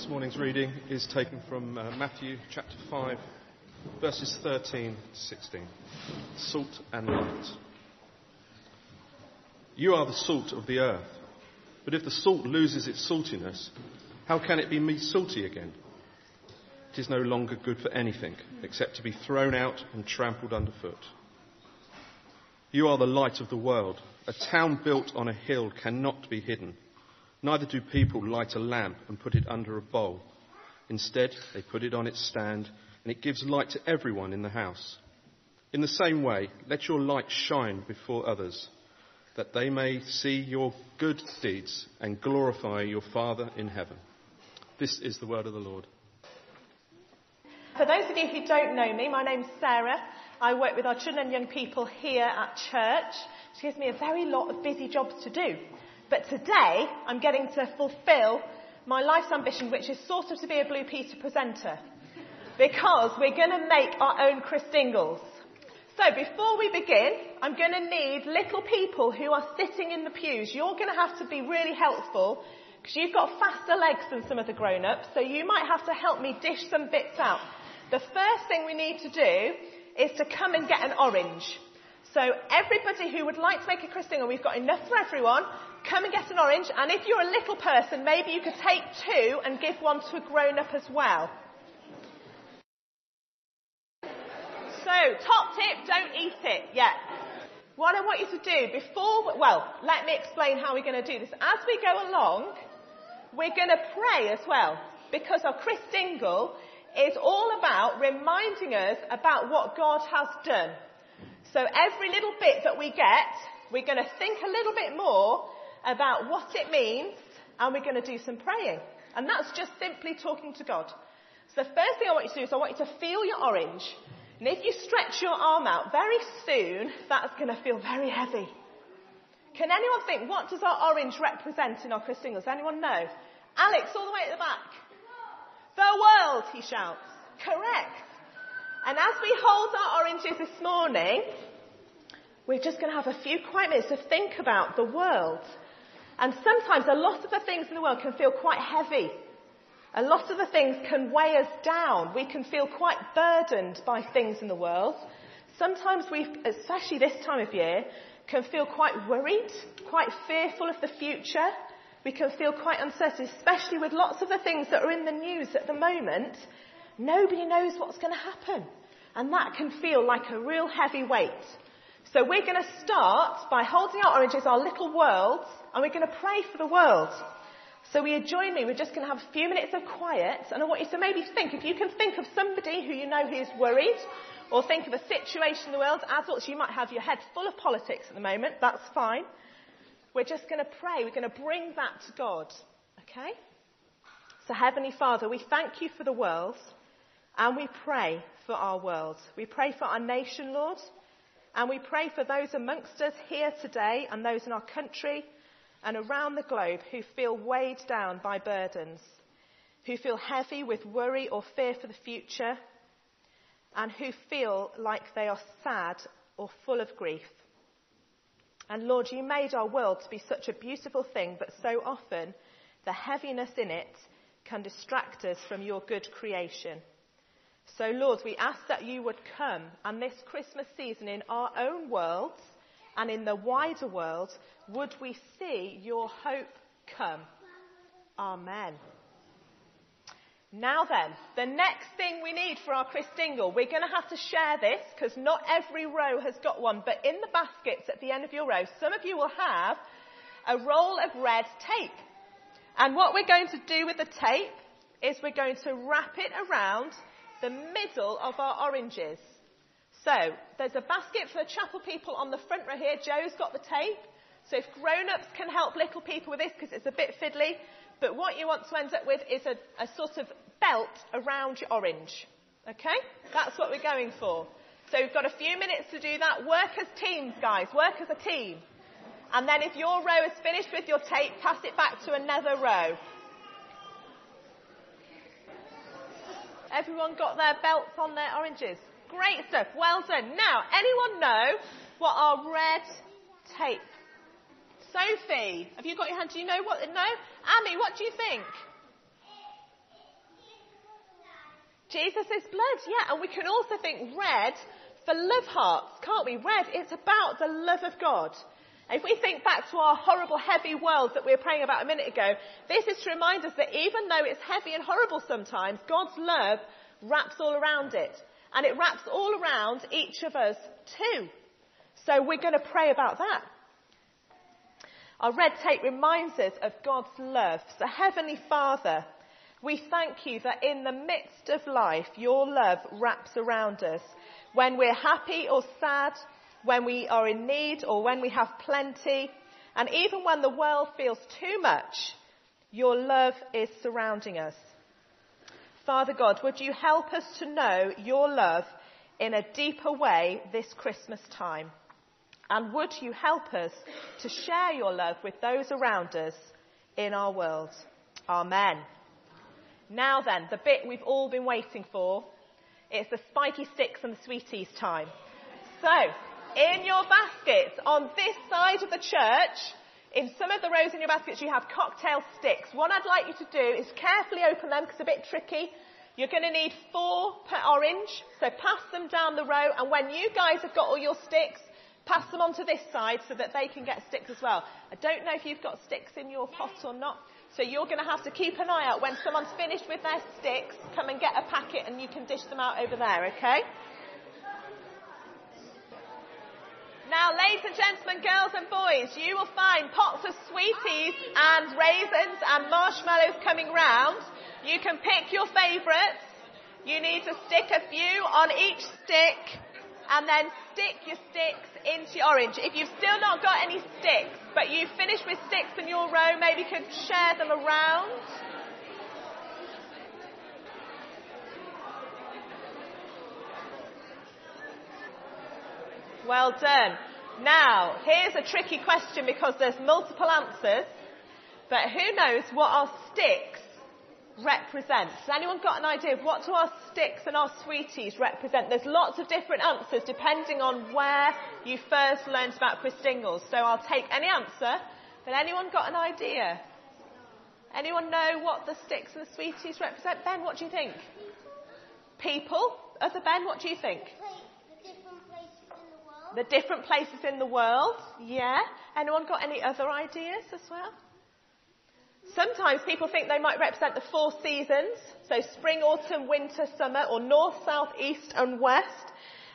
This morning's reading is taken from uh, Matthew chapter 5, verses 13 to 16. Salt and light. You are the salt of the earth. But if the salt loses its saltiness, how can it be made salty again? It is no longer good for anything except to be thrown out and trampled underfoot. You are the light of the world. A town built on a hill cannot be hidden. Neither do people light a lamp and put it under a bowl. Instead, they put it on its stand, and it gives light to everyone in the house. In the same way, let your light shine before others, that they may see your good deeds and glorify your Father in heaven. This is the word of the Lord. For those of you who don't know me, my name's Sarah. I work with our children and young people here at church. She gives me a very lot of busy jobs to do. But today, I'm getting to fulfill my life's ambition, which is sort of to be a Blue Peter presenter. Because we're going to make our own Christingles. So before we begin, I'm going to need little people who are sitting in the pews. You're going to have to be really helpful because you've got faster legs than some of the grown-ups, so you might have to help me dish some bits out. The first thing we need to do is to come and get an orange. So everybody who would like to make a Christingle, we've got enough for everyone, come and get an orange. And if you're a little person, maybe you could take two and give one to a grown up as well. So, top tip, don't eat it yet. What I want you to do before, well, let me explain how we're going to do this. As we go along, we're going to pray as well. Because our Christingle is all about reminding us about what God has done. So every little bit that we get, we're going to think a little bit more about what it means, and we're going to do some praying. And that's just simply talking to God. So the first thing I want you to do is I want you to feel your orange. And if you stretch your arm out, very soon that's going to feel very heavy. Can anyone think, what does our orange represent in our Christingles? Anyone know? Alex, all the way at the back. The world, he shouts. Correct. And as we hold our oranges this morning, we're just going to have a few quiet minutes to think about the world and sometimes a lot of the things in the world can feel quite heavy. A lot of the things can weigh us down. We can feel quite burdened by things in the world. Sometimes we, especially this time of year, can feel quite worried, quite fearful of the future. We can feel quite uncertain, especially with lots of the things that are in the news at the moment. Nobody knows what's going to happen. And that can feel like a real heavy weight. So we're going to start by holding our oranges, our little worlds, and we're going to pray for the world. So will you join me? We're just going to have a few minutes of quiet, and I want you to maybe think, if you can think of somebody who you know who is worried, or think of a situation in the world, adults, you might have your head full of politics at the moment, that's fine. We're just going to pray, we're going to bring that to God, okay? So Heavenly Father, we thank you for the world, and we pray for our world. We pray for our nation, Lord, and we pray for those amongst us here today and those in our country and around the globe who feel weighed down by burdens, who feel heavy with worry or fear for the future, and who feel like they are sad or full of grief. And Lord, you made our world to be such a beautiful thing, but so often the heaviness in it can distract us from your good creation. So, Lord, we ask that you would come and this Christmas season in our own worlds and in the wider world, would we see your hope come? Amen. Now then, the next thing we need for our Christingle, we're going to have to share this because not every row has got one, but in the baskets at the end of your row, some of you will have a roll of red tape. And what we're going to do with the tape is we're going to wrap it around the middle of our oranges. So there's a basket for the chapel people on the front row here. Joe's got the tape. So if grown-ups can help little people with this because it's a bit fiddly, but what you want to end up with is a, a sort of belt around your orange. Okay? That's what we're going for. So we've got a few minutes to do that. Work as teams, guys. Work as a team. And then if your row is finished with your tape, pass it back to another row. Everyone got their belts on their oranges? Great stuff. Well done. Now, anyone know what our red tape? Sophie, have you got your hand? Do you know what? No? Amy, what do you think? Jesus' blood, yeah. And we can also think red for love hearts, can't we? Red, it's about the love of God. If we think back to our horrible, heavy world that we were praying about a minute ago, this is to remind us that even though it's heavy and horrible sometimes, God's love wraps all around it. And it wraps all around each of us too. So we're going to pray about that. Our red tape reminds us of God's love. So Heavenly Father, we thank you that in the midst of life, your love wraps around us. When we're happy or sad, when we are in need or when we have plenty, and even when the world feels too much, your love is surrounding us. Father God, would you help us to know your love in a deeper way this Christmas time? And would you help us to share your love with those around us in our world? Amen. Now then, the bit we've all been waiting for. It's the spiky sticks and the sweeties time. So, in your baskets, on this side of the church, in some of the rows in your baskets, you have cocktail sticks. What I'd like you to do is carefully open them because it's a bit tricky. You're going to need four per orange, so pass them down the row, and when you guys have got all your sticks, pass them on to this side so that they can get sticks as well. I don't know if you've got sticks in your pot or not, so you're going to have to keep an eye out when someone's finished with their sticks. Come and get a packet and you can dish them out over there, okay? Now, ladies and gentlemen, girls and boys, you will find pots of sweeties and raisins and marshmallows coming round. You can pick your favourites. You need to stick a few on each stick and then stick your sticks into your orange. If you've still not got any sticks, but you've finished with sticks in your row, maybe you could share them around. Well done. Now, here's a tricky question because there's multiple answers, but who knows what our sticks represent? Has anyone got an idea of what do our sticks and our sweeties represent? There's lots of different answers depending on where you first learned about Chris Christingles. So I'll take any answer, but anyone got an idea? Anyone know what the sticks and the sweeties represent? Ben, what do you think? People. Other Ben, what do you think? The different places in the world, yeah. Anyone got any other ideas as well? Sometimes people think they might represent the four seasons, so spring, autumn, winter, summer, or north, south, east, and west.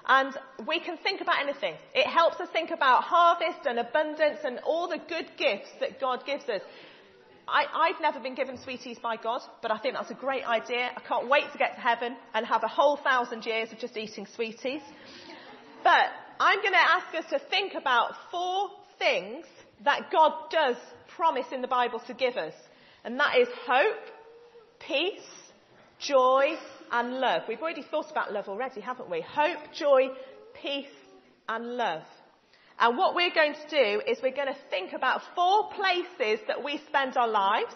And we can think about anything. It helps us think about harvest and abundance and all the good gifts that God gives us. I, have never been given sweeties by God, but I think that's a great idea. I can't wait to get to heaven and have a whole thousand years of just eating sweeties. But I'm going to ask us to think about four things that God does promise in the Bible to give us. And that is hope, peace, joy, and love. We've already thought about love already, haven't we? Hope, joy, peace, and love. And what we're going to do is we're going to think about four places that we spend our lives.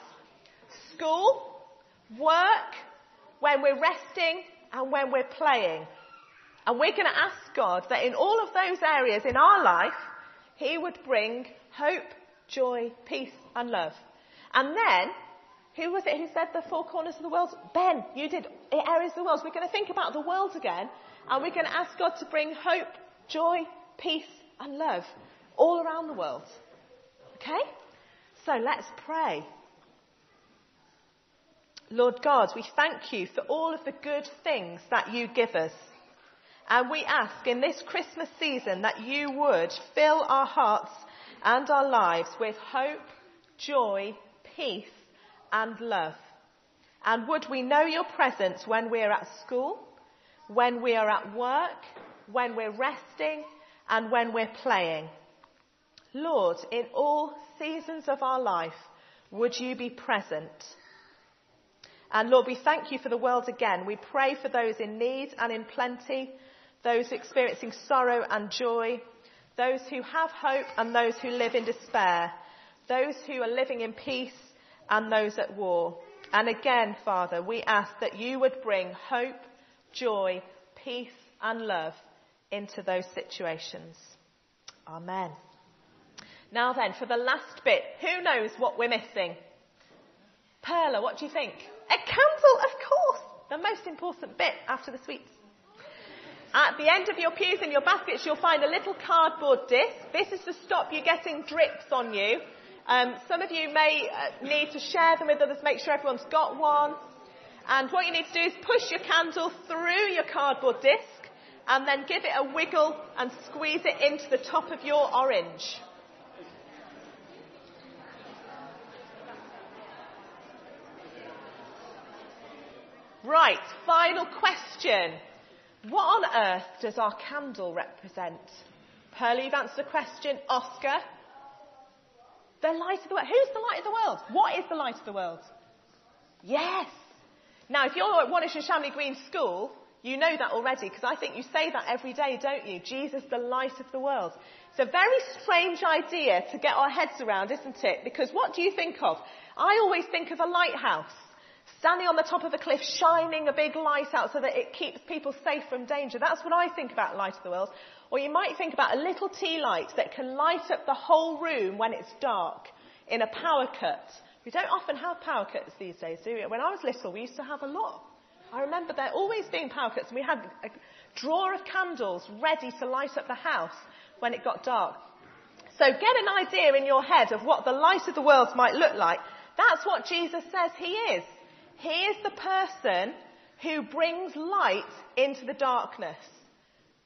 School, work, when we're resting, and when we're playing. And we're going to ask God that in all of those areas in our life, He would bring hope, joy, peace, and love. And then, who was it who said the four corners of the world? Ben, you did areas of the world. We're going to think about the world again, and we're going to ask God to bring hope, joy, peace, and love all around the world. Okay? So let's pray. Lord God, we thank you for all of the good things that you give us. And we ask in this Christmas season that you would fill our hearts and our lives with hope, joy, peace, and love. And would we know your presence when we are at school, when we are at work, when we're resting, and when we're playing. Lord, in all seasons of our life, would you be present? And Lord, we thank you for the world again. We pray for those in need and in plenty those experiencing sorrow and joy, those who have hope and those who live in despair, those who are living in peace and those at war. And again, Father, we ask that you would bring hope, joy, peace and love into those situations. Amen. Now then, for the last bit, who knows what we're missing? Perla, what do you think? A candle, of course. The most important bit after the sweets. At the end of your pews and your baskets, you'll find a little cardboard disc. This is to stop you getting drips on you. Um, some of you may uh, need to share them with others, make sure everyone's got one. And what you need to do is push your candle through your cardboard disc and then give it a wiggle and squeeze it into the top of your orange. Right, final question. What on earth does our candle represent? Pearlie, you've answered the question. Oscar? The light of the world. Who's the light of the world? What is the light of the world? Yes. Now, if you're at Wonersh and Shamley Green School, you know that already because I think you say that every day, don't you? Jesus, the light of the world. It's a very strange idea to get our heads around, isn't it? Because what do you think of? I always think of a lighthouse standing on the top of a cliff, shining a big light out so that it keeps people safe from danger. That's what I think about light of the world. Or you might think about a little tea light that can light up the whole room when it's dark in a power cut. We don't often have power cuts these days, do we? When I was little, we used to have a lot. I remember there always being power cuts, and we had a drawer of candles ready to light up the house when it got dark. So get an idea in your head of what the light of the world might look like. That's what Jesus says he is. He is the person who brings light into the darkness.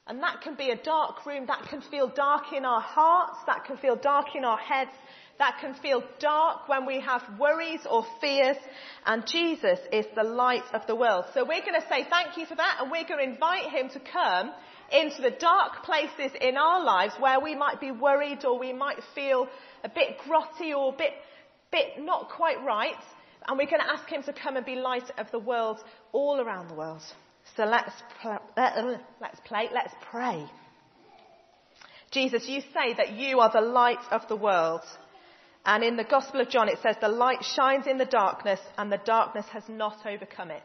And that can be a dark room, that can feel dark in our hearts, that can feel dark in our heads, that can feel dark when we have worries or fears. And Jesus is the light of the world. So we're going to say thank you for that and we're going to invite him to come into the dark places in our lives where we might be worried or we might feel a bit grotty or a bit, bit not quite right. And we're going to ask him to come and be light of the world all around the world. So let's, pl- let's play, let's pray. Jesus, you say that you are the light of the world. And in the Gospel of John it says the light shines in the darkness and the darkness has not overcome it.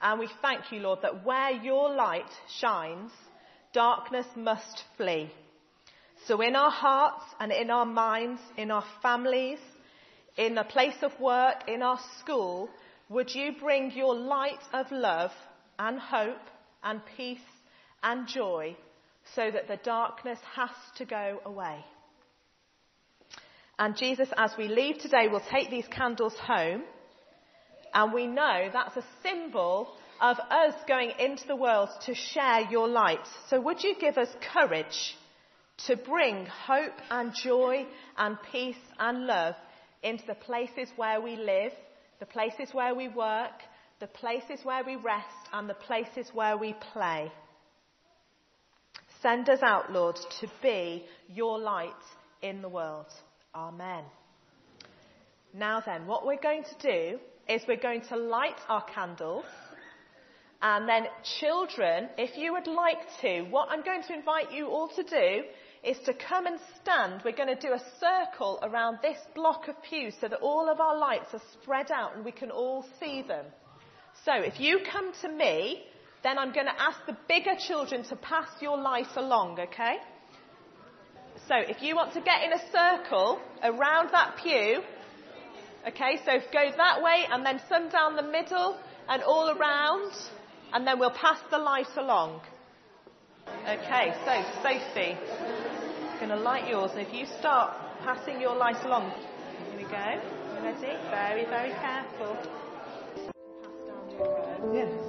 And we thank you, Lord, that where your light shines, darkness must flee. So in our hearts and in our minds, in our families, in a place of work, in our school, would you bring your light of love and hope and peace and joy so that the darkness has to go away? And Jesus, as we leave today, will take these candles home and we know that's a symbol of us going into the world to share your light. So would you give us courage to bring hope and joy and peace and love into the places where we live, the places where we work, the places where we rest, and the places where we play. Send us out, Lord, to be your light in the world. Amen. Now then, what we're going to do is we're going to light our candles. And then children, if you would like to, what I'm going to invite you all to do is to come and stand. We're going to do a circle around this block of pews so that all of our lights are spread out and we can all see them. So if you come to me, then I'm going to ask the bigger children to pass your light along, okay? So if you want to get in a circle around that pew, okay, so go that way and then some down the middle and all around, and then we'll pass the light along. Okay, so Sophie, going to light yours. And if you start passing your light along, here we go. Ready? Very, very careful. Pass down your row. Yes.